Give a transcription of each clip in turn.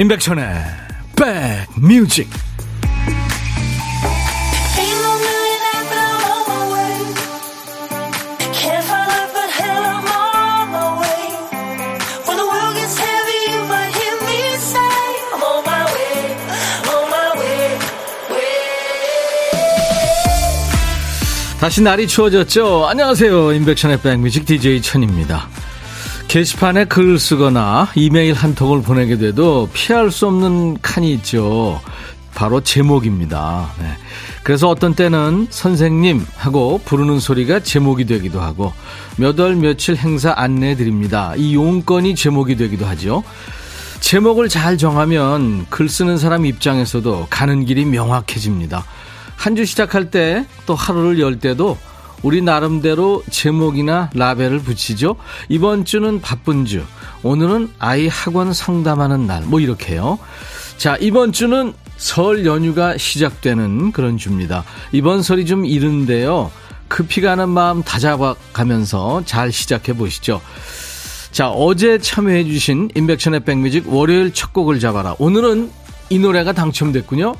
임백천의 백뮤직 다시 날이 추워졌죠. 안녕하세요. 임백천의 백뮤직 DJ 천입니다. 게시판에 글을 쓰거나 이메일 한 통을 보내게 돼도 피할 수 없는 칸이 있죠. 바로 제목입니다. 네. 그래서 어떤 때는 선생님 하고 부르는 소리가 제목이 되기도 하고 몇 월 며칠 행사 안내해 드립니다. 이 용건이 제목이 되기도 하죠. 제목을 잘 정하면 글 쓰는 사람 입장에서도 가는 길이 명확해집니다. 한 주 시작할 때 또 하루를 열 때도 우리 나름대로 제목이나 라벨을 붙이죠. 이번 주는 바쁜 주, 오늘은 아이 학원 상담하는 날, 뭐 이렇게요. 자, 이번 주는 설 연휴가 시작되는 그런 주입니다. 이번 설이 좀 이른데요. 급히 가는 마음 다잡아가면서 잘 시작해 보시죠. 자, 어제 참여해주신 인백션의 백뮤직 월요일 첫 곡을 잡아라. 오늘은 이 노래가 당첨됐군요.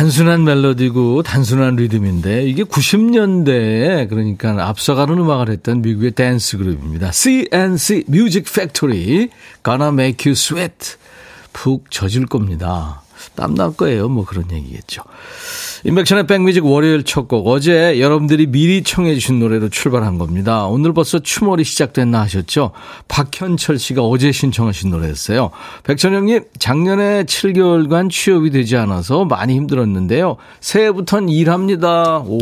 단순한 멜로디고 단순한 리듬인데 이게 90년대에 그러니까 앞서가는 음악을 했던 미국의 댄스 그룹입니다. CNC Music Factory Gonna Make You Sweat 푹 젖을 겁니다. 땀날 거예요. 뭐 그런 얘기겠죠. 인백션의 백뮤직 월요일 첫 곡. 어제 여러분들이 미리 청해 주신 노래로 출발한 겁니다. 오늘 벌써 추월이 시작됐나 하셨죠? 박현철 씨가 어제 신청하신 노래였어요. 백천영님, 작년에 7개월간 취업이 되지 않아서 많이 힘들었는데요. 새해부턴 일합니다. 오.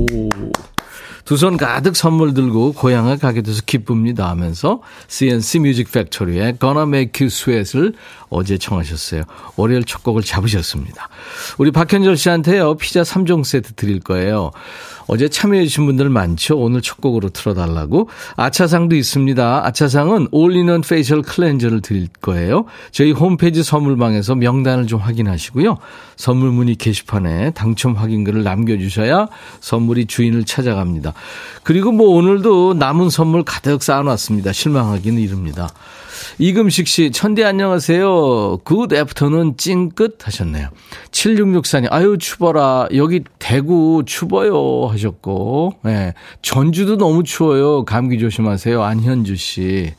두 손 가득 선물 들고 고향을 가게 돼서 기쁩니다 하면서 CNC 뮤직 팩토리의 Gonna Make You Sweat을 어제 청하셨어요. 월요일 첫 곡을 잡으셨습니다. 우리 박현절 씨한테요 피자 3종 세트 드릴 거예요. 어제 참여해주신 분들 많죠? 오늘 첫 곡으로 틀어달라고. 아차상도 있습니다. 아차상은 올리는 facial cleanser를 드릴 거예요. 저희 홈페이지 선물방에서 명단을 좀 확인하시고요. 선물 문의 게시판에 당첨 확인글을 남겨주셔야 선물이 주인을 찾아갑니다. 그리고 뭐 오늘도 남은 선물 가득 쌓아놨습니다. 실망하기는 이릅니다. 이금식 씨, 천디 안녕하세요. Good afternoon 찡긋 하셨네요. 7664님, 아유, 추워라. 여기 대구 추워요 하셨고, 예. 네, 전주도 너무 추워요. 감기 조심하세요. 안현주 씨.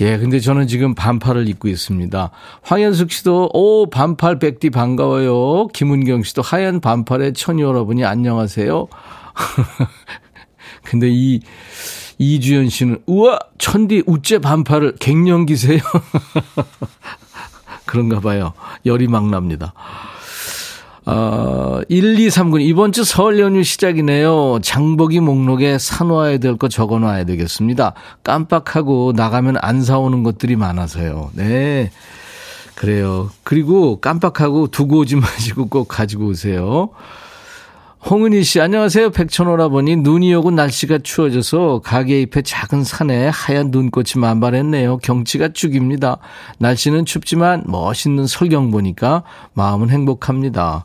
예, 근데 저는 지금 반팔을 입고 있습니다. 황현숙 씨도, 오, 반팔 백디 반가워요. 김은경 씨도 하얀 반팔의 천이 여러분이 안녕하세요. 근데 이, 이주연 씨는 우와 천디 우째 반팔을 갱년기세요. 그런가 봐요. 열이 막 납니다. 어, 1239 이번 주 설 연휴 시작이네요. 장보기 목록에 사놓아야 될 거 적어 놔야 되겠습니다. 깜빡하고 나가면 안 사오는 것들이 많아서요. 네. 그래요. 그리고 깜빡하고 두고 오지 마시고 꼭 가지고 오세요. 홍은희 씨, 안녕하세요. 백천오라버니 눈이 오고 날씨가 추워져서 가게 잎에 작은 산에 하얀 눈꽃이 만발했네요. 경치가 죽입니다. 날씨는 춥지만 멋있는 설경 보니까 마음은 행복합니다.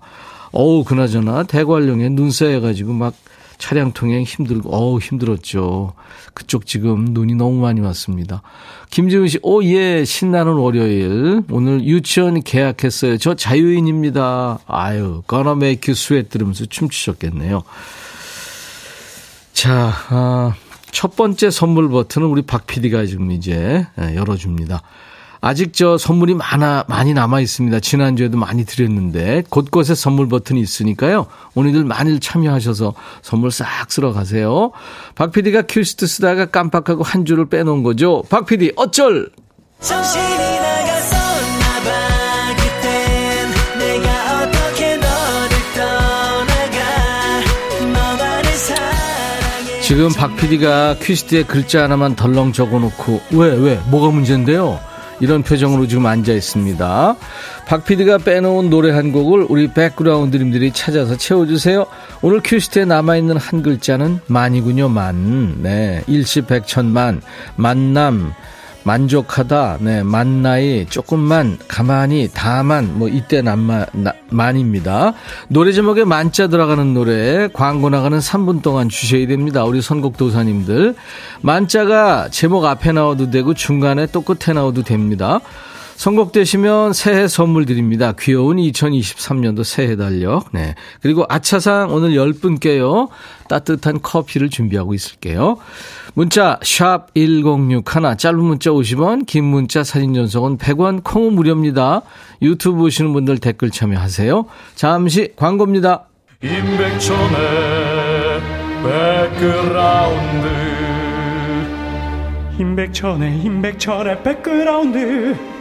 어우, 그나저나 대관령에 눈 쌓여가지고 막 차량 통행 힘들고, 어우, 힘들었죠. 그쪽 지금 눈이 너무 많이 왔습니다. 김지훈 씨, 오, 예, 신나는 월요일. 오늘 유치원 계약했어요. 저 자유인입니다. 아유, you sweat 들으면서 춤추셨겠네요. 자, 아, 첫 번째 선물 버튼은 우리 박 PD가 지금 이제 예, 열어줍니다. 아직 저 선물이 많아, 많이 남아 있습니다. 지난주에도 많이 드렸는데, 곳곳에 선물 버튼이 있으니까요. 오늘들 많이 참여하셔서 선물 싹 쓸어 가세요. 박 PD가 큐시트 쓰다가 깜빡하고 한 줄을 빼놓은 거죠. 박 PD, 어쩔! 지금 박 PD가 퀴즈트에 글자 하나만 덜렁 적어놓고 왜 왜 뭐가 문제인데요? 이런 표정으로 지금 앉아 있습니다. 박 PD가 빼놓은 노래 한 곡을 우리 백그라운드님들이 찾아서 채워주세요. 오늘 큐시트에 남아있는 한 글자는 만이군요, 만. 네. 일시백천만. 만남. 만족하다, 네, 만나이, 조금만, 가만히, 다만, 뭐, 이때 남만, 만입니다. 노래 제목에 만자 들어가는 노래, 광고 나가는 3분 동안 주셔야 됩니다. 우리 선곡 도사님들. 만자가 제목 앞에 나와도 되고, 중간에 또 끝에 나와도 됩니다. 선곡되시면 새해 선물 드립니다. 귀여운 2023년도 새해 달력. 네. 그리고 아차상 오늘 10분께요. 따뜻한 커피를 준비하고 있을게요. 문자 샵 1061, 짧은 문자 50원, 긴 문자 사진 전송은 100원, 콩은 무료입니다. 유튜브 보시는 분들 댓글 참여하세요. 잠시 광고입니다. 임백천의 백그라운드 임백천의 임백천의 백그라운드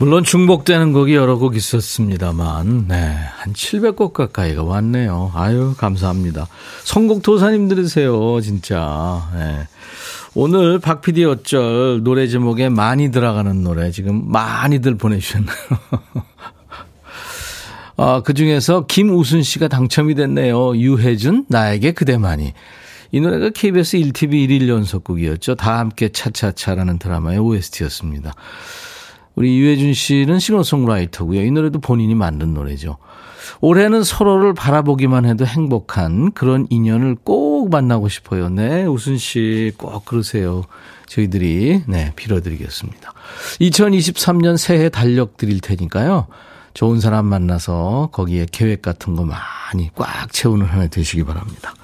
물론 중복되는 곡이 여러 곡 있었습니다만, 네, 한 700곡 가까이가 왔네요. 아유, 감사합니다. 선곡 도사님 들으세요, 진짜. 네. 오늘 박 PD 어쩔 노래 제목에 많이 들어가는 노래 지금 많이들 보내주셨나요? 아, 그 중에서 김우순 씨가 당첨이 됐네요. 유혜준, 나에게 그대만이. 이 노래가 KBS 1TV 1일 연속곡이었죠. 다 함께 차차차라는 드라마의 OST였습니다. 우리 유해준 씨는 싱어송라이터고요. 이 노래도 본인이 만든 노래죠. 올해는 서로를 바라보기만 해도 행복한 그런 인연을 꼭 만나고 싶어요. 네, 우순 씨 꼭 그러세요. 저희들이 네, 빌어드리겠습니다. 2023년 새해 달력 드릴 테니까요. 좋은 사람 만나서 거기에 계획 같은 거 많이 꽉 채우는 한 해 되시기 바랍니다.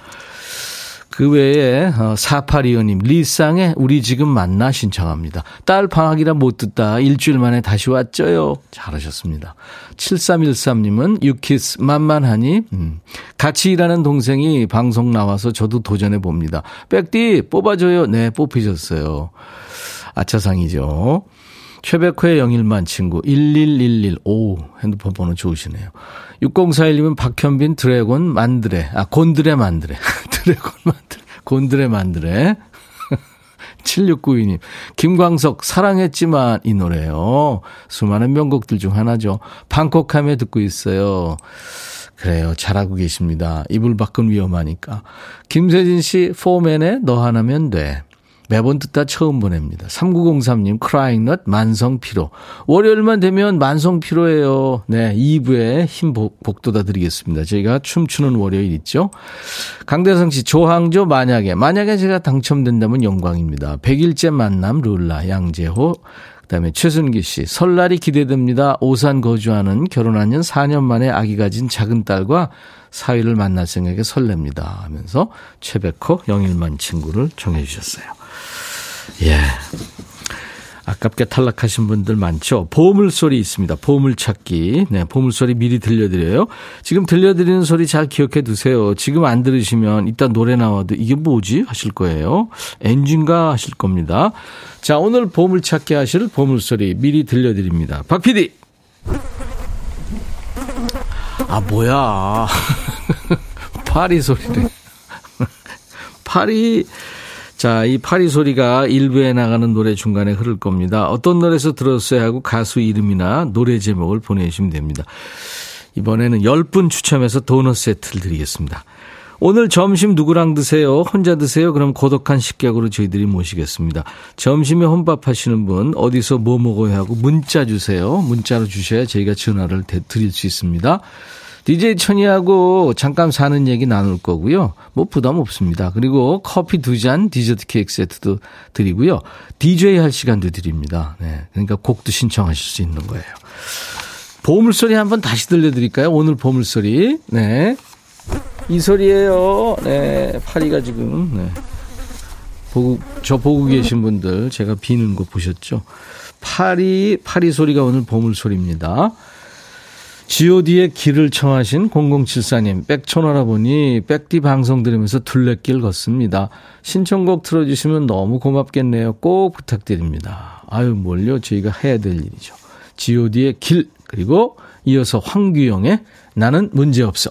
그 외에 4825님 어, 리쌍의 우리 지금 만나 신청합니다. 딸 방학이라 못 듣다 일주일 만에 다시 왔죠요. 잘하셨습니다. 7313님은 유키스 만만하니 음. 같이 일하는 동생이 방송 나와서 저도 도전해 봅니다. 백디 뽑아줘요. 네 뽑히셨어요. 아차상이죠. 최백호의 영일만 친구 1111 오 핸드폰 번호 좋으시네요. 6041님은 박현빈 드래곤 만드레 아 곤드레 만드레 드래곤 만드레 곤드레 만드레 7692님 김광석 사랑했지만 이 노래요. 수많은 명곡들 중 하나죠. 방콕함에 듣고 있어요. 그래요. 잘하고 계십니다. 이불 밖은 위험하니까. 김세진 씨 포맨에 너 하나면 돼. 매번 듣다 처음 보냅니다. 3903님, 크라잉넛 만성피로. 월요일만 되면 만성피로예요. 네, 2부에 힘 복, 복돋아 드리겠습니다. 저희가 춤추는 월요일 있죠? 강대성 씨, 조항조 만약에. 만약에 제가 당첨된다면 영광입니다. 100일째 만남 룰라, 양재호. 그 다음에 최순기 씨, 설날이 기대됩니다. 오산 거주하는 결혼한 년 4년 만에 아기 가진 작은 딸과 사위를 만날 생각에 설렙니다. 하면서 최백호 영일만 친구를 정해 주셨어요. 예. 아깝게 탈락하신 분들 많죠. 보물소리 있습니다. 보물찾기. 네, 보물소리 미리 들려드려요. 지금 들려드리는 소리 잘 기억해 두세요. 지금 안 들으시면 이따 노래 나와도 이게 뭐지? 하실 거예요. 엔진가 하실 겁니다. 자, 오늘 보물찾기 하실 보물소리 미리 들려드립니다. 박 PD! 아, 뭐야. 파리 소리를. 파리, 자, 이 파리 소리가 일부에 나가는 노래 중간에 흐를 겁니다. 어떤 노래에서 들었어야 하고 가수 이름이나 노래 제목을 보내주시면 됩니다. 이번에는 10분 추첨해서 도넛 세트를 드리겠습니다. 오늘 점심 누구랑 드세요? 혼자 드세요? 그럼 고독한 식객으로 저희들이 모시겠습니다. 점심에 혼밥 하시는 분 어디서 뭐 먹어야 하고 문자 주세요. 문자로 주셔야 저희가 전화를 드릴 수 있습니다. DJ 천이하고 잠깐 사는 얘기 나눌 거고요. 뭐 부담 없습니다. 그리고 커피 두 잔, 디저트 케이크 세트도 드리고요. DJ 할 시간도 드립니다. 네. 그러니까 곡도 신청하실 수 있는 거예요. 보물소리 한번 다시 들려드릴까요? 오늘 보물소리. 네. 이 소리예요. 네. 파리가 지금, 네. 보고, 저 보고 계신 분들 제가 비는 거 보셨죠? 파리, 파리 소리가 오늘 보물소리입니다. God의 길을 청하신 0074님, 백촌할아보니 백디 방송 들으면서 둘레길 걷습니다. 신청곡 틀어주시면 너무 고맙겠네요. 꼭 부탁드립니다. 아유, 뭘요? 저희가 해야 될 일이죠. god의 길, 그리고 이어서 황규영의 나는 문제없어.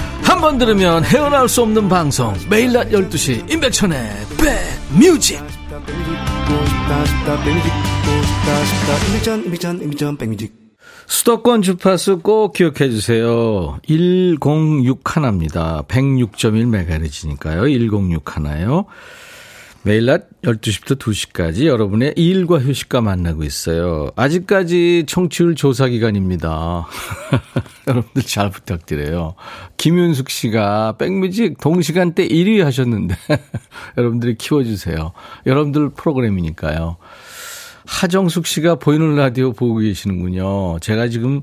한 번 들으면 헤어나올 수 없는 방송 매일 낮 12시 임백천의 백뮤직 수도권 주파수 꼭 기억해 주세요. 106 하나입니다. 106.1MHz니까요. 106 하나요. 매일 낮 12시부터 2시까지 여러분의 일과 휴식과 만나고 있어요. 아직까지 청취율 조사 기간입니다. 여러분들 잘 부탁드려요. 김윤숙 씨가 백뮤직 동시간대 1위 하셨는데 여러분들이 키워주세요. 여러분들 프로그램이니까요. 하정숙 씨가 보이는 라디오 보고 계시는군요. 제가 지금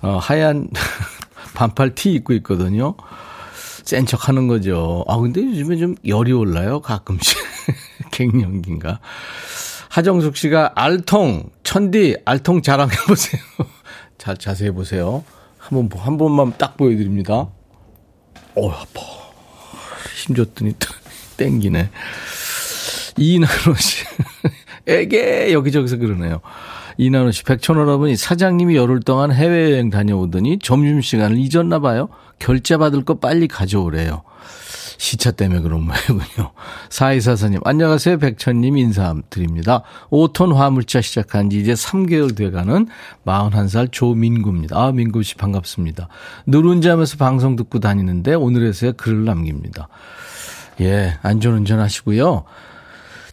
어, 하얀 반팔 티 입고 있거든요. 센 척 하는 거죠. 아, 근데 요즘에 좀 열이 올라요, 가끔씩. 갱년기인가. 하정숙 씨가 알통, 천디, 알통 자랑해보세요. 자, 자세히 보세요. 한 번, 한 번만 딱 보여드립니다. 어, 아파. 힘 줬더니 땡기네. 이나노 씨. 에게, 여기저기서 그러네요. 이나노 씨, 백천오라버니 사장님이 열흘 동안 해외여행 다녀오더니 점심시간을 잊었나 봐요. 결제 받을 거 빨리 가져오래요. 시차 때문에 그런 모양이군요. 사이사사님, 안녕하세요. 백천님 인사드립니다. 5톤 화물차 시작한 지 이제 3개월 돼가는 41살 조민구입니다. 아, 민구 씨 반갑습니다. 누른 잠에서 방송 듣고 다니는데 오늘에서야 글을 남깁니다. 예, 안전운전 하시고요.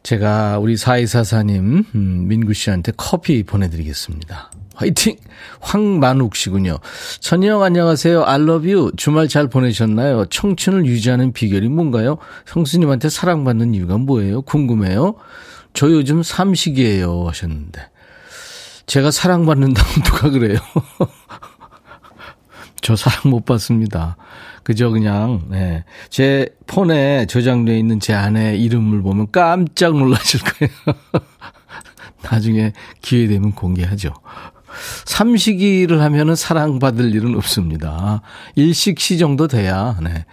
제가 우리 사이사사님, 음, 민구 씨한테 커피 보내드리겠습니다. 화이팅! 황만욱 씨군요. 천희영 안녕하세요. 알러뷰. 주말 잘 보내셨나요? 청춘을 유지하는 비결이 뭔가요? 형수님한테 사랑받는 이유가 뭐예요? 궁금해요. 저 요즘 삼식이에요. 하셨는데. 제가 사랑받는다면 누가 그래요? 저 사랑 못 받습니다. 그저 그냥, 네. 제 폰에 저장되어 있는 제 아내 이름을 보면 깜짝 놀라실 거예요. 나중에 기회 되면 공개하죠. 삼식이를 하면은 사랑받을 일은 없습니다. 일식시 정도 돼야, 네.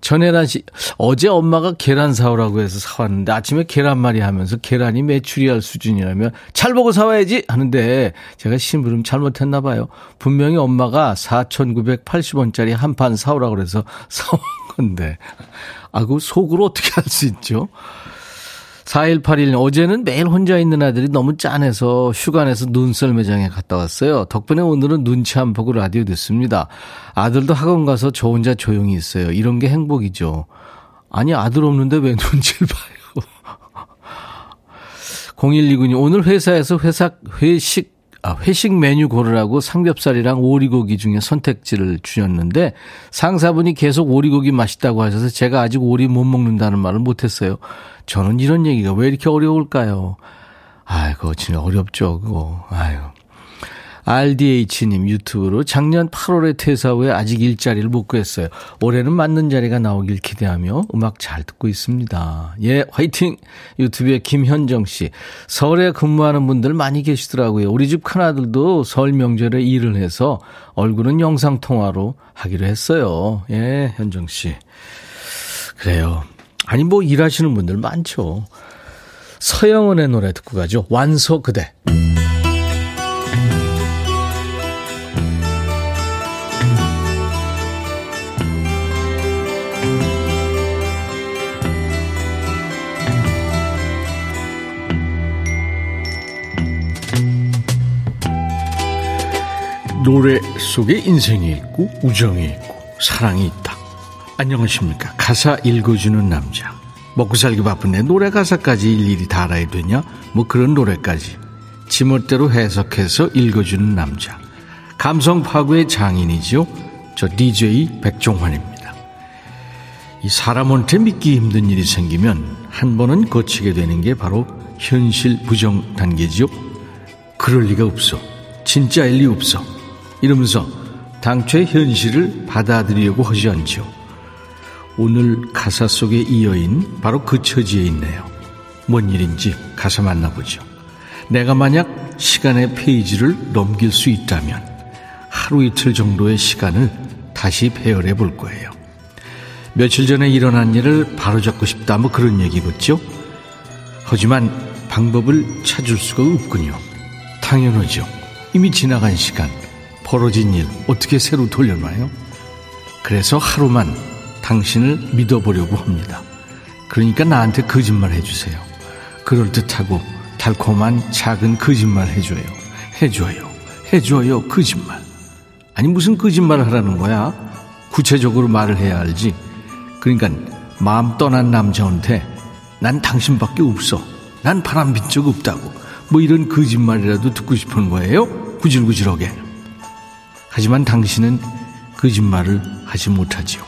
전혜란 씨, 어제 엄마가 계란 사오라고 해서 사왔는데 아침에 계란말이 하면서 계란이 매출이 할 수준이라면 잘 보고 사와야지 하는데 제가 심부름 잘못했나 봐요. 분명히 엄마가 4,980원짜리 한 판 사오라고 그래서 사온 건데. 아, 그 속으로 어떻게 할 수 있죠? 4181님, 어제는 매일 혼자 있는 아들이 너무 짠해서 휴가 내서 눈썰 매장에 갔다 왔어요. 덕분에 오늘은 눈치 안 보고 라디오 듣습니다. 아들도 학원 가서 저 혼자 조용히 있어요. 이런 게 행복이죠. 아니, 아들 없는데 왜 눈치를 봐요? 0129님, 오늘 회사에서 회사, 회식, 아, 회식 메뉴 고르라고 삼겹살이랑 오리고기 중에 선택지를 주셨는데 상사분이 계속 오리고기 맛있다고 하셔서 제가 아직 오리 못 먹는다는 말을 못했어요. 저는 이런 얘기가 왜 이렇게 어려울까요? 아이고, 진짜 어렵죠, 그거. 아유. RDH님 유튜브로 작년 8월에 퇴사 후에 아직 일자리를 못 구했어요. 올해는 맞는 자리가 나오길 기대하며 음악 잘 듣고 있습니다. 예, 화이팅! 유튜브에 김현정 씨. 서울에 근무하는 분들 많이 계시더라고요. 우리 집 큰아들도 설 명절에 일을 해서 얼굴은 영상통화로 하기로 했어요. 예, 현정 씨. 그래요. 아니, 뭐 일하시는 분들 많죠. 서영은의 노래 듣고 가죠. 완소 그대. 노래 속에 인생이 있고 우정이 있고 사랑이 있다. 안녕하십니까. 가사 읽어주는 남자. 먹고 살기 바쁜데 노래 가사까지 일일이 다 알아야 되냐? 뭐 그런 노래까지. 지멋대로 해석해서 읽어주는 남자. 감성 파괴의 장인이죠. 저 DJ 백종환입니다. 이 사람한테 믿기 힘든 일이 생기면 한 번은 거치게 되는 게 바로 현실 부정 단계지요. 그럴 리가 없어. 진짜일 리 없어. 이러면서 당초의 현실을 받아들이려고 하지 않죠. 오늘 가사 속에 이 여인 바로 그 처지에 있네요. 뭔 일인지 가사 만나보죠. 내가 만약 시간의 페이지를 넘길 수 있다면 하루 이틀 정도의 시간을 다시 배열해 볼 거예요. 며칠 전에 일어난 일을 바로잡고 싶다 뭐 그런 얘기겠죠. 하지만 방법을 찾을 수가 없군요. 당연하죠. 이미 지나간 시간, 벌어진 일 어떻게 새로 돌려놔요? 그래서 하루만 당신을 믿어보려고 합니다. 그러니까 나한테 거짓말 해주세요. 그럴듯하고 달콤한 작은 거짓말 해줘요. 해줘요. 해줘요. 거짓말. 아니 무슨 거짓말을 하라는 거야? 구체적으로 말을 해야 알지. 그러니까 마음 떠난 남자한테 난 당신밖에 없어. 난 바람 빈 적 없다고. 뭐 이런 거짓말이라도 듣고 싶은 거예요? 구질구질하게. 하지만 당신은 거짓말을 하지 못하지요.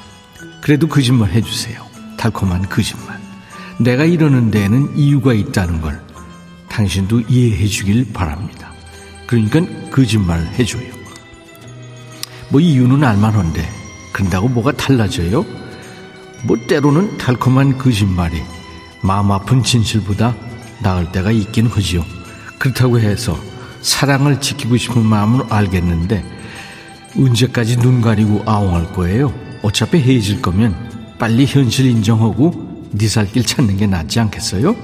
그래도 거짓말 해주세요. 달콤한 거짓말. 내가 이러는 데에는 이유가 있다는 걸 당신도 이해해 주길 바랍니다. 그러니까 거짓말 해줘요. 뭐 이유는 알만한데 그런다고 뭐가 달라져요? 뭐 때로는 달콤한 거짓말이 마음 아픈 진실보다 나을 때가 있긴 하지요. 그렇다고 해서 사랑을 지키고 싶은 마음은 알겠는데 언제까지 눈 가리고 아웅할 거예요? 어차피 헤어질 거면 빨리 현실 인정하고 네 살길 찾는 게 낫지 않겠어요?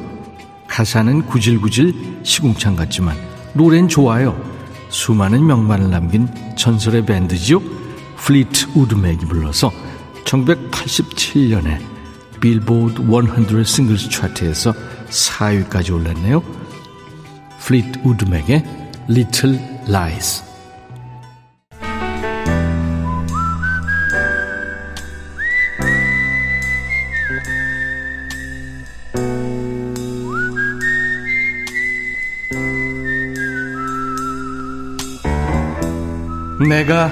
가사는 구질구질 시궁창 같지만 노래는 좋아요. 수많은 명반을 남긴 전설의 밴드지요. Fleetwood Mac이 불러서 1987년에 빌보드 100 싱글스 차트에서 4위까지 올랐네요. 플리트 우드맥의 Little Lies. 내가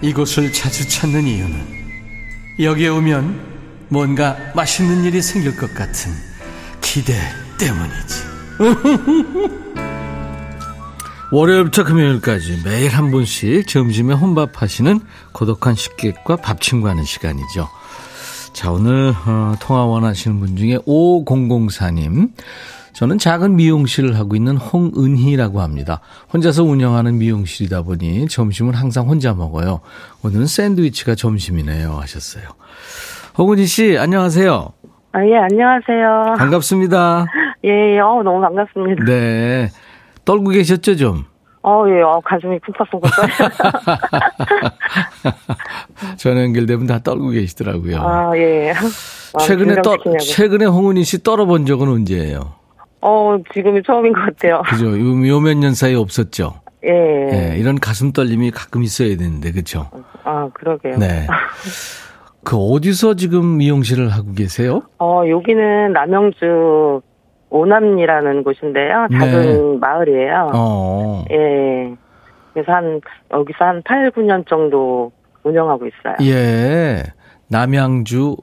이곳을 자주 찾는 이유는 여기에 오면 뭔가 맛있는 일이 생길 것 같은 기대 때문이지. 월요일부터 금요일까지 매일 한 분씩 점심에 혼밥 하시는 고독한 식객과 밥 친구하는 시간이죠. 자, 오늘 어, 통화 원하시는 분 중에 5004님. 저는 작은 미용실을 하고 있는 홍은희라고 합니다. 혼자서 운영하는 미용실이다 보니 점심은 항상 혼자 먹어요. 오늘은 샌드위치가 점심이네요. 하셨어요. 홍은희 씨, 안녕하세요. 아, 예, 안녕하세요. 반갑습니다. 예, 예, 어, 너무 반갑습니다. 네. 떨고 계셨죠, 좀? 어, 예, 어, 가슴이 쿵쾅쿵쾅 떨려. 전화 연결되면 다 떨고 계시더라고요. 아, 예. 아, 최근에 떨. 최근에 홍은희 씨 떨어본 적은 언제예요? 어, 지금이 처음인 것 같아요. 그죠? 요 몇 년 사이 없었죠? 예. 예, 이런 가슴 떨림이 가끔 있어야 되는데, 그죠? 아, 그러게요. 네. 그 어디서 지금 미용실을 하고 계세요? 어, 여기는 남영주 오남리라는 곳인데요. 작은 마을이에요. 네. 어. 예. 그래서 한, 여기서 한 8, 9년 정도 운영하고 있어요. 예. 남양주,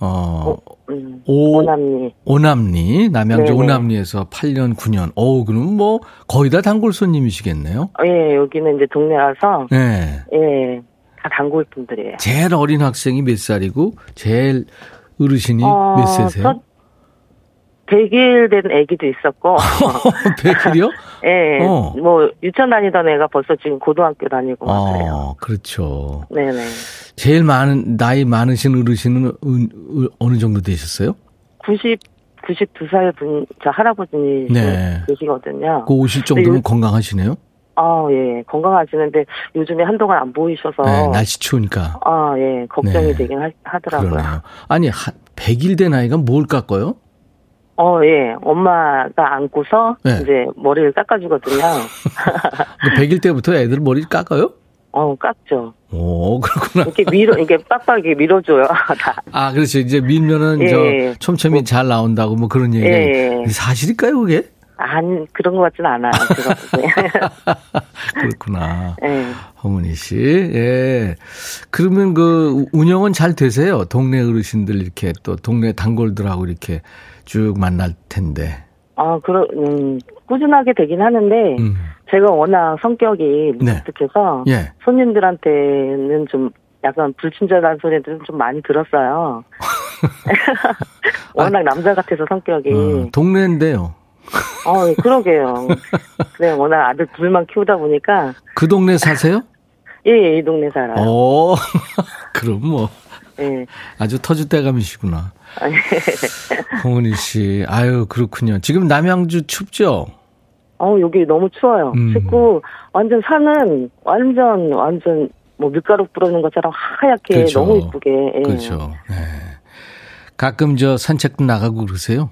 어, 음, 오, 오남리. 오남리, 남양주 네네. 오남리에서 8년, 9년. 어우, 그럼 뭐, 거의 다 단골 손님이시겠네요? 예, 여기는 이제 동네라서, 네. 예, 다 단골 분들이에요. 제일 어린 학생이 몇 살이고, 제일 어르신이 어, 몇 세세요? 첫 100일 된 아기도 있었고, 백일이요? 예, 어. 뭐, 유치원 다니던 애가 벌써 지금 고등학교 다니고 막 그래요. 어, 그렇죠. 네네. 제일 많은, 나이 많으신 어르신은 어느 정도 되셨어요? 90, 92살 분, 저 할아버지 네. 계시거든요. 그 오실 정도면 요- 건강하시네요? 아, 예, 건강하시는데 요즘에 한동안 안 보이셔서, 네, 날씨 추우니까. 아, 예, 걱정이 네. 되긴 하, 더라고요. 아니, 한 100일 된 아이가 뭘 깎아요? 어, 예, 엄마가 안고서 네. 이제 머리를 깎아주거든요. 그 100일 때부터 애들 머리 깎아요? 어, 깎죠. 오, 그렇구나. 이렇게 밀어, 이렇게 빡빡이 밀어줘요, 다. 아, 그렇죠. 이제 밀면은 예. 저 촘촘히 잘 나온다고 뭐 그런 얘기가 예. 사실일까요, 그게? 안, 그런 것 같진 않아요. 그렇구나. 예. 홍은희 씨. 예. 그러면 그 운영은 잘 되세요? 동네 어르신들 이렇게 또 동네 단골들하고 이렇게 쭉 만날 텐데. 아, 그러, 음, 꾸준하게 되긴 하는데, 음. 제가 워낙 성격이 네. 무뚝뚝해서, 예. 손님들한테는 좀 약간 불친절한 소리들은 좀 많이 들었어요. 워낙 남자 같아서 성격이. 어, 동네인데요. 어, 예, 그러게요. 그냥 워낙 아들 둘만 키우다 보니까. 그 동네 사세요? 예, 예, 이 동네 살아요. 어, 그럼 뭐 예. 아주 터줏대감이시구나. 아, 예. 홍은희 씨, 아유 그렇군요. 지금 남양주 춥죠? 어, 여기 너무 추워요. 음. 춥고, 완전 산은, 완전, 완전, 뭐, 밀가루 뿌려놓은 것처럼 하얗게 그렇죠. 너무 이쁘게. 예. 그렇죠. 네. 가끔 저 산책도 나가고 그러세요?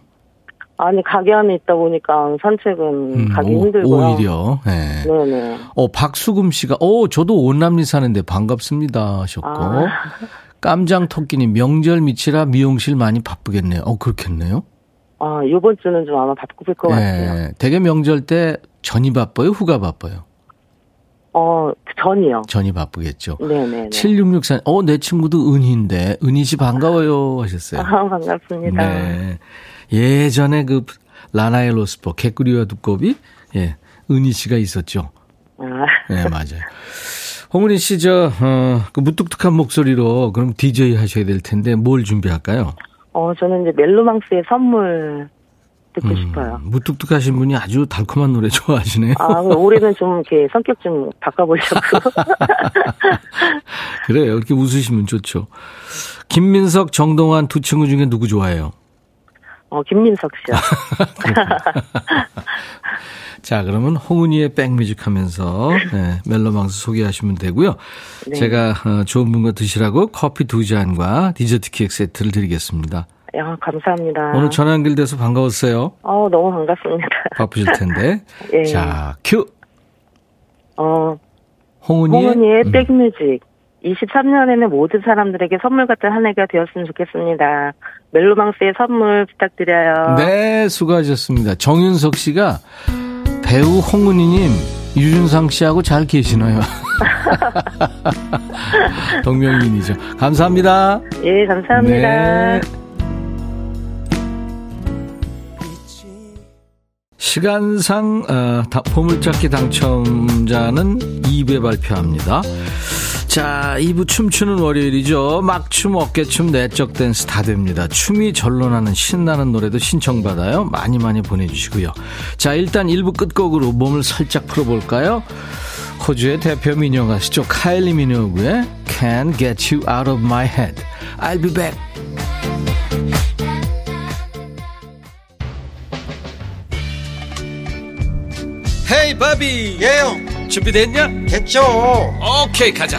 아니, 가게 안에 있다 보니까 산책은 음, 가기 오- 힘들고요. 오히려. 네. 네네. 어, 박수금 씨가, 어, 저도 온남리 사는데 반갑습니다 하셨고. 아. 깜장 토끼님, 명절 밑이라 미용실 많이 바쁘겠네요. 어, 그렇겠네요. 아, 요번 주는 좀 아마 바쁠 것 같아요. 네. 되게 명절 때 전이 바빠요? 후가 바빠요? 어, 전이요. 전이 바쁘겠죠. 네네네. 7664, 어, 내 친구도 은희인데, 은희 씨 반가워요 하셨어요. 아, 반갑습니다. 네. 예전에 그 라나의 로스포, 개구리와 두꺼비, 예, 은희 씨가 있었죠. 아, 네, 맞아요. 홍은희 씨, 저, 어, 그 무뚝뚝한 목소리로 그럼 DJ 하셔야 될 텐데 뭘 준비할까요? 어, 저는 이제 멜로망스의 선물 듣고 음, 싶어요. 무뚝뚝하신 분이 아주 달콤한 노래 좋아하시네요. 아, 올해는 좀 이렇게 성격 좀 바꿔보려고. 그래요. 이렇게 웃으시면 좋죠. 김민석, 정동환 두 친구 중에 누구 좋아해요? 어, 김민석 씨요. 자, 그러면 홍은희의 백뮤직 하면서 네, 멜로망스 소개하시면 되고요. 네. 제가 어, 좋은 분과 드시라고 커피 두 잔과 디저트 케이크 세트를 드리겠습니다. 야, 감사합니다. 오늘 전화 연결돼서 반가웠어요. 어, 너무 반갑습니다. 바쁘실 텐데. 예. 자, 큐. 어, 홍은희의, 홍은이의 음, 백뮤직. 23년에는 모든 사람들에게 선물 같은 한 해가 되었으면 좋겠습니다. 멜로망스의 선물 부탁드려요. 네, 수고하셨습니다. 정윤석 씨가 배우 홍은희님, 유준상 씨하고 잘 계시나요? 동명이인이죠. 감사합니다. 예, 감사합니다. 네. 시간상 어, 다- 보물찾기 당첨자는 2부 발표합니다. 자, 2부 춤추는 월요일이죠. 막춤, 어깨춤, 내적 댄스 다 됩니다. 춤이 절로 나는 신나는 노래도 신청받아요. 많이 많이 보내주시고요. 자, 일단 1부 끝곡으로 몸을 살짝 풀어볼까요? 호주의 대표 민요 가시죠. 카일리 미노그의 Can't Get You Out of My Head. I'll be back. 헤이 바비 예영 준비됐냐? 됐죠 오케이 가자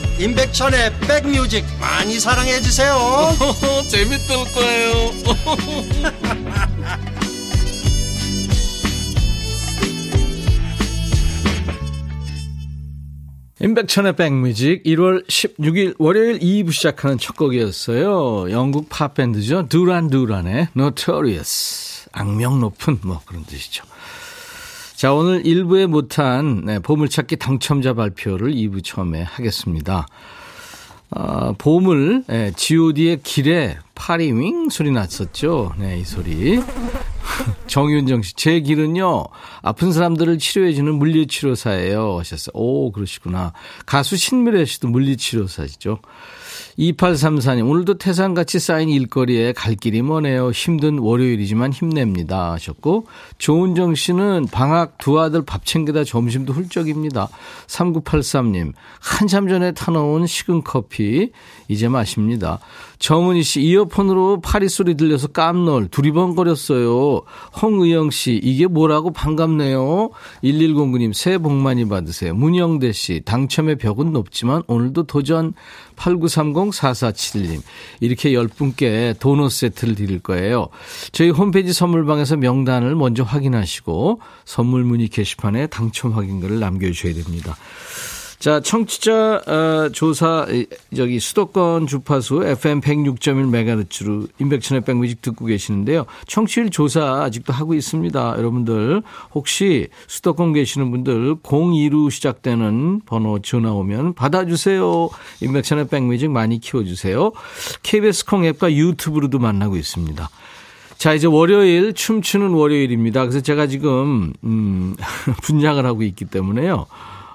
임백천의 백뮤직 많이 사랑해 주세요 재밌을 거예요 임백천의 백뮤직 1월 16일 월요일 2부 시작하는 첫 곡이었어요. 영국 팝밴드죠. 두란 두란의 Notorious. 악명 높은 뭐 그런 뜻이죠. 자, 오늘 1부에 못한 네, 보물찾기 당첨자 발표를 2부 처음에 하겠습니다. 아, 보물, 예, god의 길에 파리 윙 소리 났었죠. 네, 이 소리. 정윤정 씨, 제 길은요, 아픈 사람들을 치료해주는 물리치료사예요. 하셨어요. 오, 그러시구나. 가수 신미래 씨도 물리치료사시죠. 2834님, 오늘도 태산같이 쌓인 일거리에 갈 길이 머네요. 힘든 월요일이지만 힘냅니다. 하셨고, 조은정 씨는 방학 두 아들 밥 챙기다 점심도 훌쩍입니다. 3983님, 한참 전에 타놓은 식은 커피, 이제 마십니다. 정은희 씨, 이어폰으로 파리 소리 들려서 깜놀, 두리번거렸어요. 홍의영 씨, 이게 뭐라고 반갑네요. 1109님, 새해 복 많이 받으세요. 문영대 씨, 당첨의 벽은 높지만 오늘도 도전 8930-4471님. 이렇게 10분께 도넛 세트를 드릴 거예요. 저희 홈페이지 선물방에서 명단을 먼저 확인하시고 선물 문의 게시판에 당첨 확인글을 남겨주셔야 됩니다. 자, 청취자 어, 조사 저기 수도권 주파수 FM 106.1MHz로 인백천의 백뮤직 듣고 계시는데요. 청취율 조사 아직도 하고 있습니다. 여러분들 혹시 수도권 계시는 분들 02로 시작되는 번호 전화 오면 받아주세요. 인백천의 백뮤직 많이 키워주세요. KBS 콩 앱과 유튜브로도 만나고 있습니다. 자, 이제 월요일 춤추는 월요일입니다. 그래서 제가 지금 음, 분장을 하고 있기 때문에요.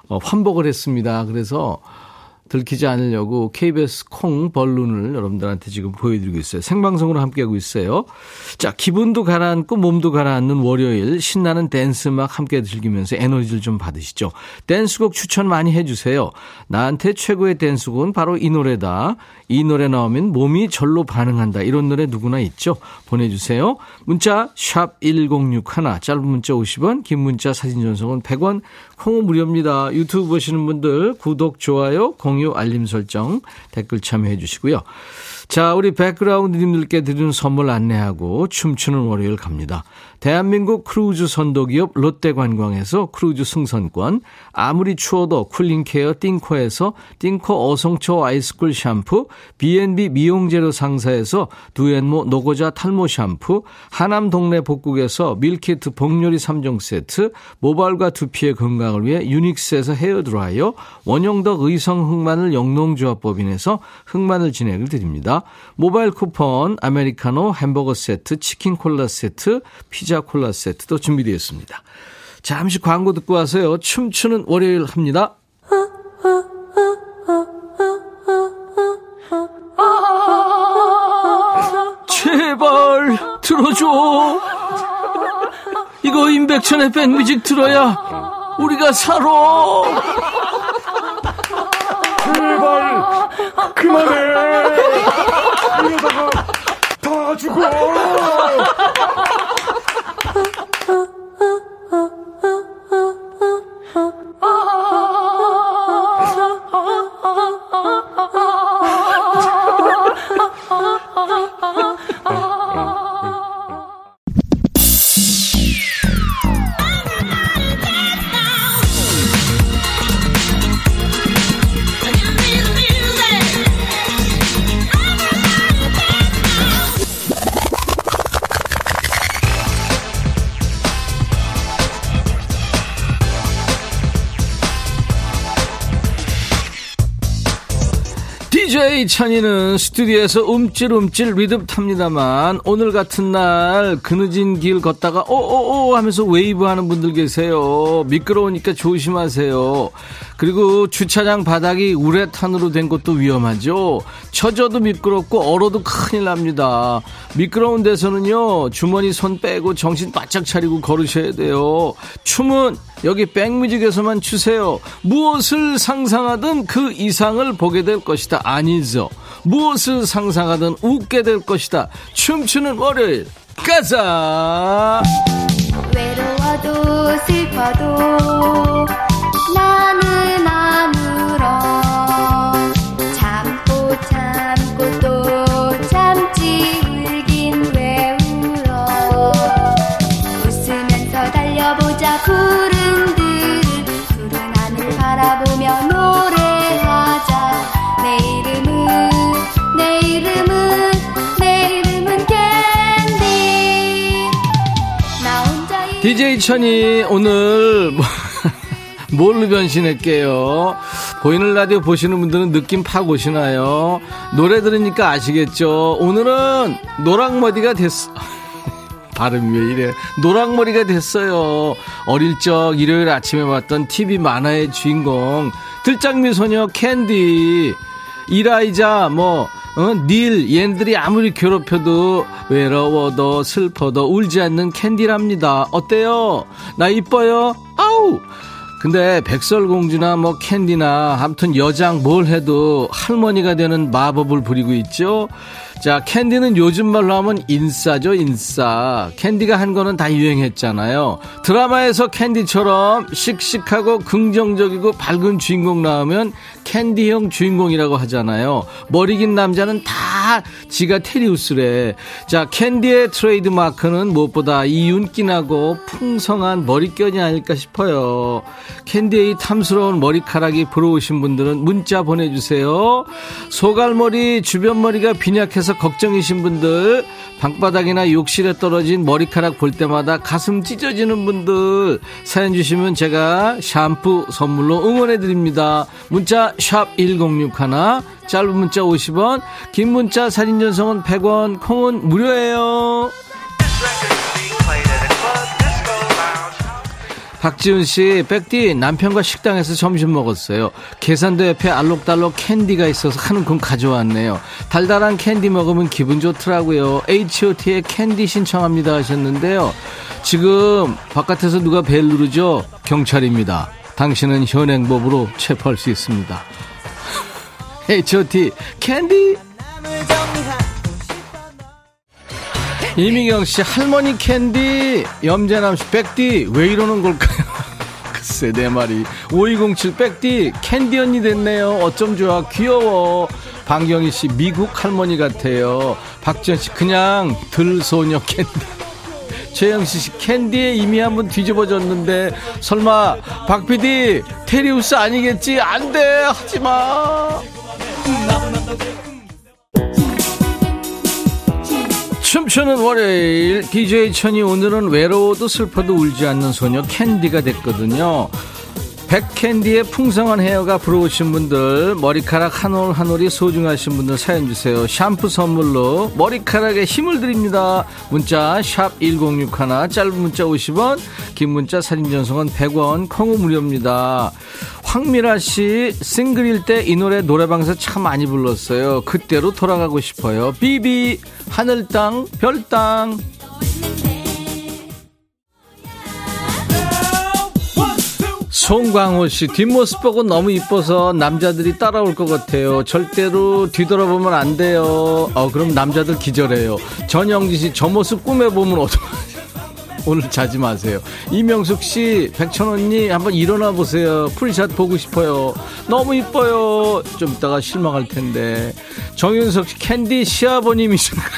어, 환복을 했습니다. 그래서 들키지 않으려고 KBS 콩 벌룬을 여러분들한테 지금 보여드리고 있어요. 생방송으로 함께하고 있어요. 자, 기분도 가라앉고 몸도 가라앉는 월요일 신나는 댄스 음악 함께 즐기면서 에너지를 좀 받으시죠. 댄스곡 추천 많이 해주세요. 나한테 최고의 댄스곡은 바로 이 노래다. 이 노래 나오면 몸이 절로 반응한다. 이런 노래 누구나 있죠. 보내주세요. 문자 샵 1061, 짧은 문자 50원, 긴 문자 사진 전송은 100원, 콩은 무료입니다. 유튜브 보시는 분들 구독, 좋아요, 공유, 알림 설정, 댓글 참여해 주시고요. 자, 우리 백그라운드님들께 드리는 선물 안내하고 춤추는 월요일 갑니다. 대한민국 크루즈 선도기업 롯데관광에서 크루즈 승선권, 아무리 추워도 cooling care 띵코에서 띵코 어성초 아이스쿨 샴푸, B&B 미용재료 상사에서 두앤모 노고자 탈모 샴푸, 하남 동네 복국에서 밀키트 복요리 3종 세트, 모발과 두피의 건강을 위해 유닉스에서 헤어드라이어, 원형덕 의성 흑마늘 영농조합법인에서 흑마늘 진행을 드립니다. 모바일 쿠폰, 아메리카노 햄버거 세트, 치킨 콜라 세트, 피자 콜라 세트도 준비되어 있습니다. 잠시 광고 듣고 와서요. 춤추는 월요일 합니다. 제발 들어줘. 이거 임백천의 백뮤직 들어야 우리가 살아. 제발 그만해 이러다가 다 죽어 천이는 스튜디오에서 움찔움찔 리듬 탑니다만 오늘 같은 날 그늘진 길 걷다가 오오오 하면서 웨이브 하는 분들 계세요. 미끄러우니까 조심하세요. 그리고 주차장 바닥이 우레탄으로 된 것도 위험하죠. 젖어도 미끄럽고 얼어도 큰일 납니다. 미끄러운 데서는요 주머니 손 빼고 정신 바짝 차리고 걸으셔야 돼요. 춤은 여기 백뮤직에서만 추세요. 무엇을 상상하든 그 이상을 보게 될 것이다. 아 니죠. 무엇을 상상하든 웃게 될 것이다. 춤추는 월요일 가자. 외로워도 슬퍼도 나는 안 울어 DJ 천이 오늘 뭐- 뭘로 변신할게요? 보이는 라디오 보시는 분들은 느낌 팍 오시나요? 노래 들으니까 아시겠죠? 오늘은 노랑머리가 됐어. 발음이 왜 이래? 노랑머리가 됐어요. 어릴 적 일요일 아침에 봤던 TV 만화의 주인공 들장미 소녀 캔디 이라이자 뭐 어, 닐 얘네들이 아무리 괴롭혀도 외로워도 슬퍼도 울지 않는 캔디랍니다. 어때요? 나 이뻐요? 아우 근데 백설공주나 뭐 캔디나 아무튼 여장 뭘 해도 할머니가 되는 마법을 부리고 있죠. 자, 캔디는 요즘 말로 하면 인싸죠, 인싸. 캔디가 한 거는 다 유행했잖아요. 드라마에서 캔디처럼 씩씩하고 긍정적이고 밝은 주인공 나오면 캔디형 주인공이라고 하잖아요. 머리 긴 남자는 다다 지가 테리우스래. 자, 캔디의 트레이드 마크는 무엇보다 이 윤기나고 풍성한 머릿결이 아닐까 싶어요. 캔디의 이 탐스러운 머리카락이 부러우신 분들은 문자 보내주세요. 소갈머리, 주변 머리가 빈약해서 걱정이신 분들, 방바닥이나 욕실에 떨어진 머리카락 볼 때마다 가슴 찢어지는 분들, 사연 주시면 제가 샴푸 선물로 응원해드립니다. 문자 샵 1061, 짧은 문자 50원, 긴 문자 사진 전송은 100원, 콩은 무료예요. 박지훈 씨, 백디 남편과 식당에서 점심 먹었어요. 계산대 옆에 알록달록 캔디가 있어서 하는 건 가져왔네요. 달달한 캔디 먹으면 기분 좋더라고요. H.O.T의 캔디 신청합니다 하셨는데요. 지금 바깥에서 누가 벨 누르죠? 경찰입니다. 당신은 현행법으로 체포할 수 있습니다. H.O.T 캔디 이미경 씨 할머니 캔디 염재남 씨 백디 왜 이러는 걸까요? 글쎄 내 말이. 5207 백디 캔디 언니 됐네요. 어쩜 좋아. 귀여워. 방경희 씨 미국 할머니 같아요. 박지현 씨 그냥 들소녀 캔디. 최영씨 씨 캔디에 이미 한번 뒤집어졌는데 설마 박 PD 테리우스 아니겠지? 안돼. 하지마 춤추는 월요일 DJ 천이 오늘은 외로워도 슬퍼도 울지 않는 소녀 캔디가 됐거든요. 백캔디의 풍성한 헤어가 부러우신 분들 머리카락 한 올 한 올이 소중하신 분들 사연 주세요. 샴푸 선물로 머리카락에 힘을 드립니다. 문자 샵1061 짧은 문자 50원 긴 문자 사진 전송은 100원 콩은 무료입니다 황미라 씨 싱글일 때 이 노래 노래방에서 참 많이 불렀어요 그때로 돌아가고 싶어요 비비 하늘 땅 별 땅 송광호 씨 뒷모습 보고 너무 이뻐서 남자들이 따라올 것 같아요. 절대로 뒤돌아보면 안 돼요. 어 그럼 남자들 기절해요. 전영지 씨저 모습 꿈에 보면 어떡하죠? 오늘 자지 마세요. 이명숙 씨, 백천 언니 한번 일어나 보세요. full shot 보고 싶어요. 너무 이뻐요. 좀 이따가 실망할 텐데. 정윤석 씨 캔디 시아버님이신가요?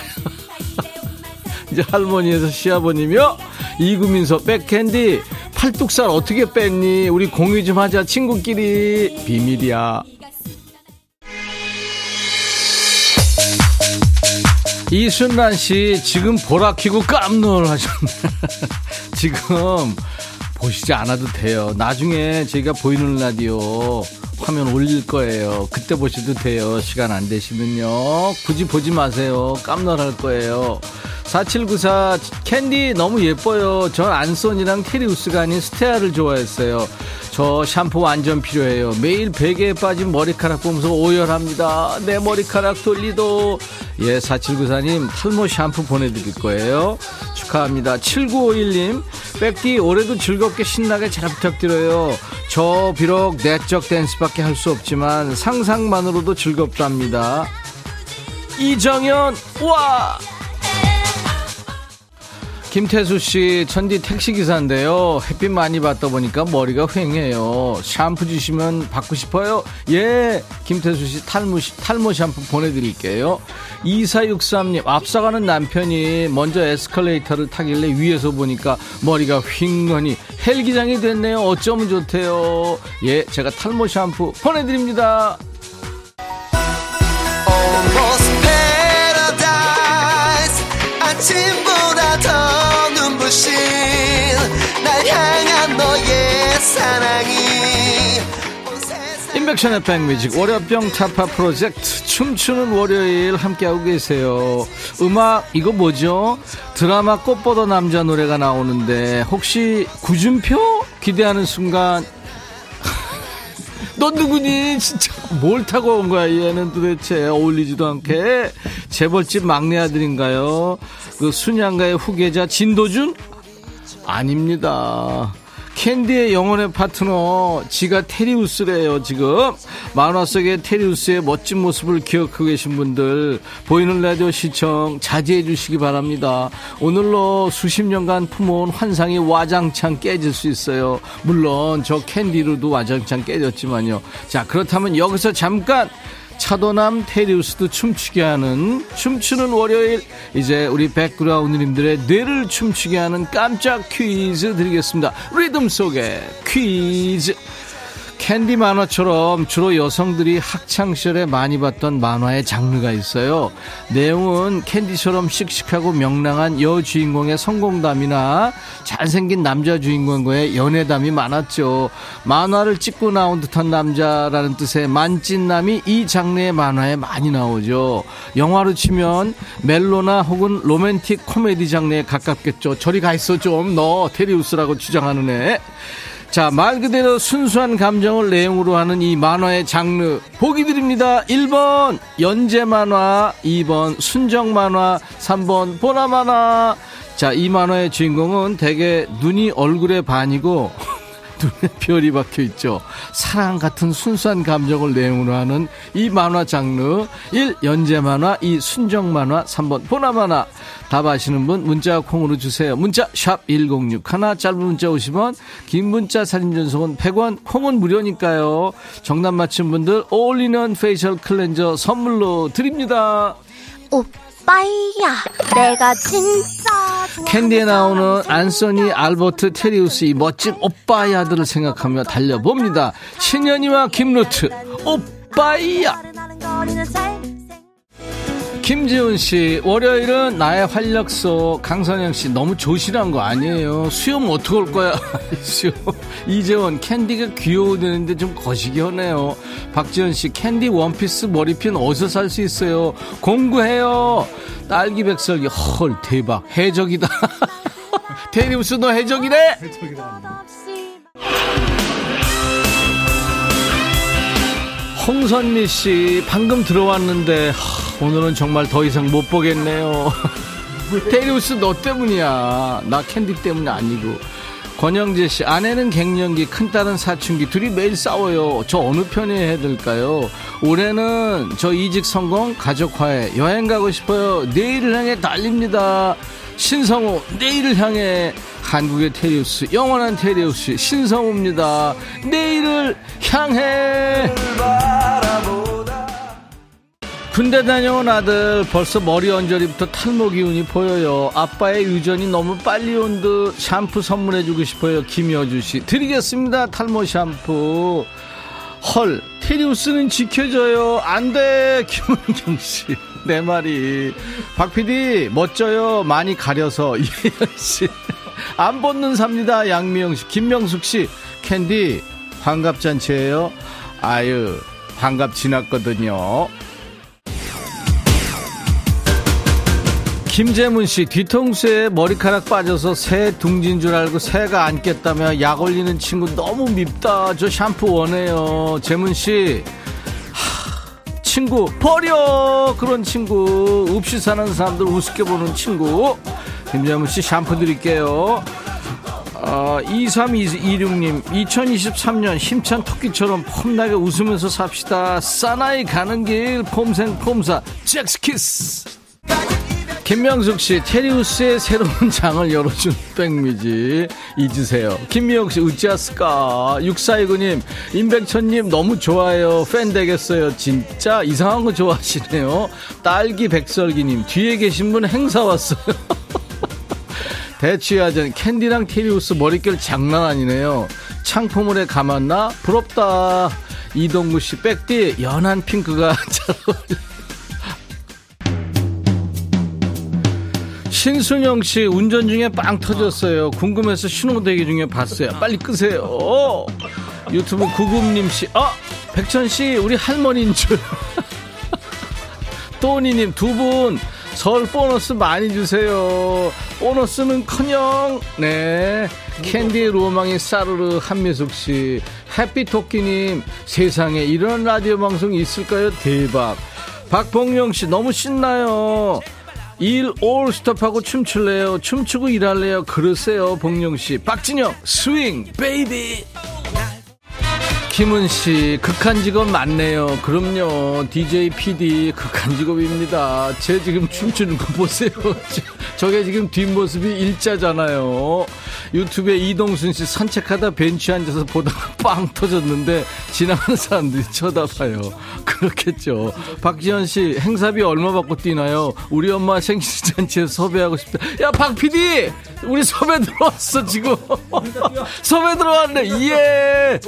이제 할머니에서 시아버님이요? 이구민 씨 백캔디 팔뚝살 어떻게 뺐니? 우리 공유 좀 하자 친구끼리 비밀이야. 이순란 씨 지금 보라 키고 깜놀 하셨네. 지금 보시지 않아도 돼요. 나중에 저희가 보이는 라디오 화면 올릴 거예요. 그때 보셔도 돼요. 시간 안 되시면요. 굳이 보지 마세요. 깜놀 할 거예요. 4794 캔디 너무 예뻐요. 전 안소니랑 테리우스가 아닌 스테아를 좋아했어요. 저 샴푸 완전 필요해요. 매일 베개에 빠진 머리카락 보면서 오열합니다. 내 머리카락 돌리도. 예, 4794님 탈모 샴푸 보내드릴 거예요. 축하합니다. 7951님, 백디 올해도 즐겁게 신나게 잘 부탁드려요. 저 비록 내적 댄스밖에 할 수 없지만 상상만으로도 즐겁답니다. 이정현, 와! 김태수 씨, 천디 택시 기사인데요. 햇빛 많이 받다 보니까 머리가 휑해요. 샴푸 주시면 받고 싶어요? 예, 김태수 씨 탈모, 탈모 샴푸 보내드릴게요. 2463님, 앞서가는 남편이 먼저 에스컬레이터를 타길래 위에서 보니까 머리가 휑하니 헬기장이 됐네요. 어쩌면 좋대요. 예, 제가 탈모 샴푸 보내드립니다. 인백션의 백뮤직 월요병 타파 프로젝트 춤추는 월요일 함께하고 계세요 음악 이거 뭐죠? 드라마 꽃보다 남자 노래가 나오는데 혹시 구준표? 기대하는 순간 너 누구니 진짜 뭘 타고 온 거야 얘는 도대체 어울리지도 않게 재벌집 막내 아들인가요? 그 순양가의 후계자 진도준? 아닙니다. 캔디의 영혼의 파트너 지가 테리우스래요 지금. 만화 속의 테리우스의 멋진 모습을 기억하고 계신 분들 보이는 라디오 시청 자제해 주시기 바랍니다. 오늘로 수십 년간 품어온 환상이 와장창 깨질 수 있어요. 물론 저 캔디로도 와장창 깨졌지만요. 자 그렇다면 여기서 잠깐 차도남 테리우스도 춤추게 하는 춤추는 월요일 이제 우리 백그라운드님들의 뇌를 춤추게 하는 깜짝 퀴즈 드리겠습니다. 리듬 속의 퀴즈 캔디 만화처럼 주로 여성들이 학창시절에 많이 봤던 만화의 장르가 있어요. 내용은 캔디처럼 씩씩하고 명랑한 여주인공의 성공담이나 잘생긴 남자 주인공과의 연애담이 많았죠. 만화를 찍고 나온 듯한 남자라는 뜻의 만찢남이 이 장르의 만화에 많이 나오죠. 영화로 치면 멜로나 혹은 로맨틱 코미디 장르에 가깝겠죠. 저리 가 있어 좀 너 테리우스라고 주장하는 애. 자, 말 그대로 순수한 감정을 내용으로 하는 이 만화의 장르. 보기 드립니다. 1번, 연재 만화. 2번, 순정 만화. 3번, 보나 만화. 자, 이 만화의 주인공은 대개 눈이 얼굴에 반이고, 눈에 별이 박혀 있죠. 사랑 같은 순수한 감정을 내용으로 하는 이 만화 장르. 1. 연재 만화. 2. 순정 만화. 3번 보나 만화. 답 아시는 분 문자 콩으로 주세요. 문자 샵 1061. 짧은 문자 50원. 긴 문자 사진 전송은 100원. 콩은 무료니까요. 정답 맞힌 분들 올리원 facial cleanser 선물로 드립니다. 오빠 야, 내가 진짜. 캔디에 나오는 안소니 알버트 테리우스 이 멋진 오빠야들을 생각하며 달려봅니다. 신현이와 김루트 오빠야. 김지훈 씨, 월요일은 나의 활력소. 강선영 씨, 너무 조신한 거 아니에요? 수염 어떻게 할 거야? 수염. 이재원, 캔디가 귀여워야 되는데 좀 거시기 하네요. 박지현 씨, 캔디 원피스 머리핀 어디서 살 수 있어요? 공구해요. 딸기 백설기, 헐, 대박. 해적이다. 테리우스 너 해적이래? 홍선미 씨, 방금 들어왔는데, 하, 오늘은 정말 더 이상 못 보겠네요. 테리우스 너 때문이야. 나 캔디 때문이 아니고. 권영재 씨, 아내는 갱년기, 큰딸은 사춘기, 둘이 매일 싸워요. 저 어느 편이 해야 될까요? 올해는 저 이직 성공, 가족화해, 여행 가고 싶어요. 내일을 향해 달립니다. 신성우, 내일을 향해. 한국의 테리우스, 영원한 테리우스, 신성우입니다. 내일을 향해. 군대 다녀온 아들 벌써 머리 언저리부터 탈모 기운이 보여요. 아빠의 유전이 너무 빨리 온 듯 샴푸 선물해주고 싶어요. 김여주 씨 드리겠습니다. 탈모 샴푸. 헐 테리우스는 지켜줘요. 안돼 김은경 씨. 내 말이 박 PD 멋져요. 많이 가려서 이혜연 씨. 안 벗는 삽니다. 양미영 씨, 김명숙 씨, 캔디 환갑 잔치예요. 아유 환갑 지났거든요. 김재문 씨 뒤통수에 머리카락 빠져서 새 둥진 줄 알고 새가 안 깼다며 약 올리는 친구 너무 밉다. 저 샴푸 원해요. 재문 씨. 하, 친구 버려 그런 친구 없이 사는 사람들 우습게 보는 친구 김재문 씨 샴푸 드릴게요. 어, 2326님 2023년 힘찬 토끼처럼 폼나게 웃으면서 삽시다. 사나이 가는 길 폼생 폼사 잭스키스 김명숙 씨, 테리우스의 새로운 장을 열어준 백미지 잊으세요. 김미영 씨, 어찌했을까? 6429님, 임백천님 너무 좋아요. 팬 되겠어요. 진짜 이상한 거 좋아하시네요. 딸기 백설기님, 뒤에 계신 분 행사 왔어요. 대취하전 캔디랑 테리우스 머릿결 장난 아니네요. 창포물에 감았나? 부럽다. 이동구 씨, 백디, 연한 핑크가 잘 어울려. 신순영 씨 운전 중에 빵 터졌어요. 궁금해서 신호 대기 중에 봤어요. 빨리 끄세요. 유튜브 구금님 씨, 아 백천 씨 우리 할머니인 줄. 또니님 두 분 설 보너스 많이 주세요. 보너스는 커녕. 네. 캔디 로망이 와르르 한미숙 씨. 해피 토끼님 세상에 이런 라디오 방송이 있을까요? 대박. 박봉영 씨 너무 신나요. 일 all stop하고 춤출래요? 춤추고 일할래요? 그러세요, 봉영씨. 박진영, Swing, Baby. 김은 씨, 극한 직업 맞네요. 그럼요. DJ, PD, 극한 직업입니다. 제 지금 춤추는 거 보세요. 저게 지금 뒷모습이 일자잖아요. 유튜브에 이동순 씨 산책하다 벤치에 앉아서 보다가 빵 터졌는데 지나가는 사람들이 쳐다봐요. 그렇겠죠. 박지현 씨, 행사비 얼마 받고 뛰나요? 우리 엄마 생신잔치에 섭외하고 싶다. 야, 박 PD! 우리 섭외 들어왔어, 지금. 섭외 들어왔네. 예!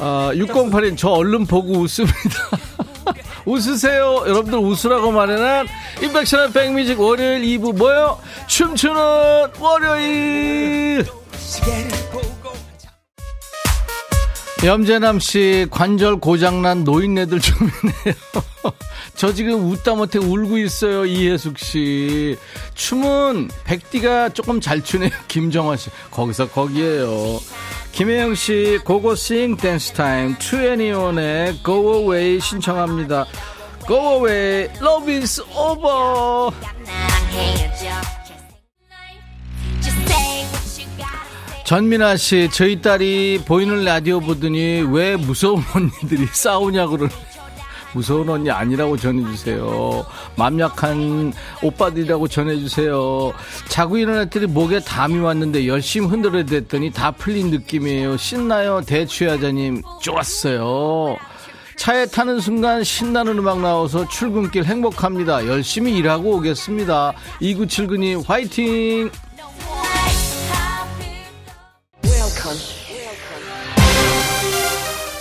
아, 6082, 저 얼른 보고 웃습니다. 웃으세요. 여러분들 웃으라고 마련한 인백션의 백뮤직 월요일 2부 뭐요? 춤추는 월요일. 염재남 씨 관절 고장난 노인네들 좀이네요. 저 지금 웃다 못해 울고 있어요 이혜숙 씨. 춤은 백디가 조금 잘 추네요 김정화 씨. 거기서 거기에요. 김혜영 씨 고고싱 댄스 타임 2NE1의 Go Away 신청합니다. Go Away Love is over. 전민아 씨, 저희 딸이 보이는 라디오 보더니 왜 무서운 언니들이 싸우냐고 그러네. 무서운 언니 아니라고 전해주세요. 맘 약한 오빠들이라고 전해주세요. 자고 일어났더니 목에 담이 왔는데 열심히 흔들어 댔더니 다 풀린 느낌이에요. 신나요, 대추야자님. 좋았어요. 차에 타는 순간 신나는 음악 나와서 출근길 행복합니다. 열심히 일하고 오겠습니다. 2979님 화이팅!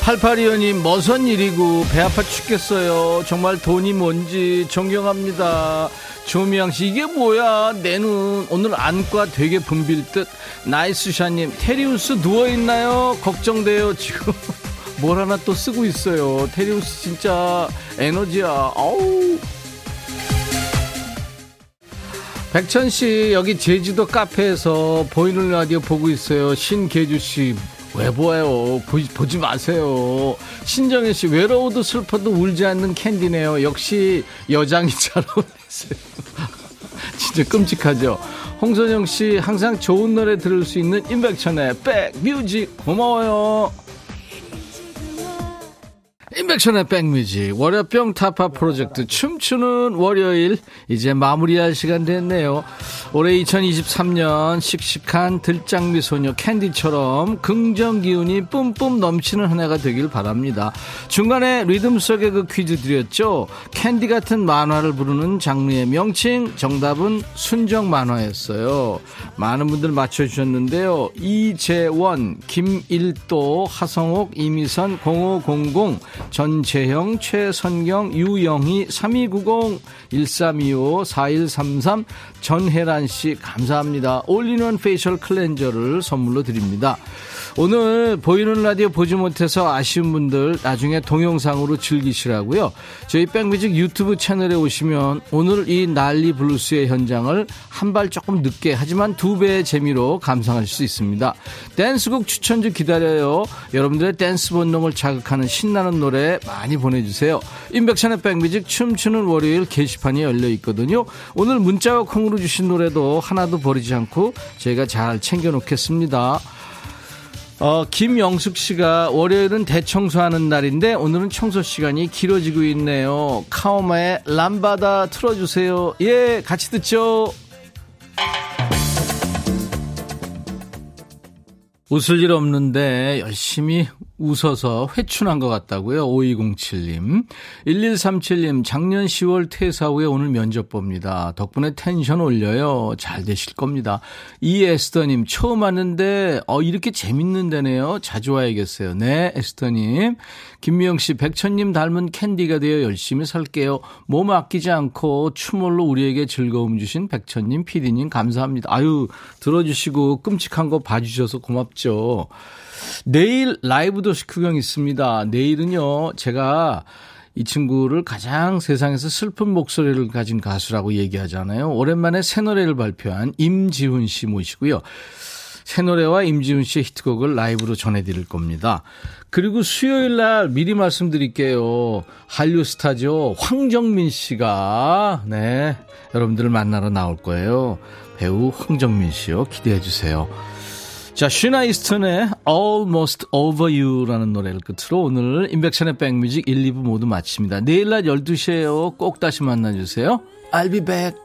8825님, 머선 일이고, 배 아파 죽겠어요. 정말 돈이 뭔지 존경합니다. 조미양 씨, 이게 뭐야? 내 눈, 오늘 안과 되게 붐빌 듯. 나이스샤님, 테리우스 누워있나요? 걱정돼요, 지금. 뭘 하나 또 쓰고 있어요. 테리우스 진짜 에너지야. 아우. 백천 씨, 여기 제주도 카페에서 보이는 라디오 보고 있어요. 신계주 씨. 왜 보아요? 보, 보지 마세요. 신정혜 씨, 외로워도 슬퍼도 울지 않는 캔디네요. 역시 여장이 잘 어울리세요. 진짜 끔찍하죠? 홍선영 씨, 항상 좋은 노래 들을 수 있는 임백천의 백 뮤직 고마워요. 임백천의 백뮤직 월요병 타파 프로젝트 춤추는 월요일 이제 마무리할 시간 됐네요. 올해 2023년 씩씩한 들장미 소녀 캔디처럼 긍정 기운이 뿜뿜 넘치는 한 해가 되길 바랍니다. 중간에 리듬 속의 그 퀴즈 드렸죠. 캔디 같은 만화를 부르는 장르의 명칭 정답은 순정 만화였어요. 많은 분들 맞춰주셨는데요. 이재원, 김일도, 하성옥, 이미선, 0500 전재형, 최선경, 유영희, 3290, 1325, 4133, 전혜란 씨, 감사합니다. 올리원 facial cleanser를 선물로 드립니다. 오늘 보이는 라디오 보지 못해서 아쉬운 분들 나중에 동영상으로 즐기시라고요. 저희 백뮤직 유튜브 채널에 오시면 오늘 이 난리 블루스의 현장을 한 발 조금 늦게 하지만 두 배의 재미로 감상할 수 있습니다. 댄스곡 추천주 기다려요. 여러분들의 댄스 본능을 자극하는 신나는 노래 많이 보내주세요. 인백션의 백뮤직 춤추는 월요일 게시판이 열려 있거든요. 오늘 문자와 콩으로 주신 노래도 하나도 버리지 않고 저희가 잘 챙겨놓겠습니다. 어, 김영숙 씨가 월요일은 대청소하는 날인데 오늘은 청소 시간이 길어지고 있네요. 카오마의 람바다 틀어주세요. 예, 같이 듣죠. 웃을 일 없는데 열심히 웃어서 회춘한 것 같다고요. 5207님. 1137님, 작년 10월 퇴사 후에 오늘 면접 봅니다. 덕분에 텐션 올려요. 잘 되실 겁니다. 이에스더님, 처음 왔는데, 어, 이렇게 재밌는 데네요. 자주 와야겠어요. 네, 에스더님. 김미영 씨, 백천님 닮은 캔디가 되어 열심히 살게요. 몸 아끼지 않고 추몰로 우리에게 즐거움 주신 백천님, 피디님, 감사합니다. 아유, 들어주시고 끔찍한 거 봐주셔서 고맙죠. 내일 라이브 도시 구경 있습니다. 내일은요, 제가 이 친구를 가장 세상에서 슬픈 목소리를 가진 가수라고 얘기하잖아요. 오랜만에 새 노래를 발표한 임지훈 씨 모시고요. 새 노래와 임지훈 씨의 히트곡을 라이브로 전해드릴 겁니다. 그리고 수요일 날 미리 말씀드릴게요. 한류 스타죠. 황정민 씨가, 네, 여러분들을 만나러 나올 거예요. 배우 황정민 씨요. 기대해 주세요. 자, 슈나이스턴의 Almost Over You라는 노래를 끝으로 오늘 인백션의 백뮤직 1, 2부 모두 마칩니다. 내일 낮 12시에요. 꼭 다시 만나주세요. I'll be back.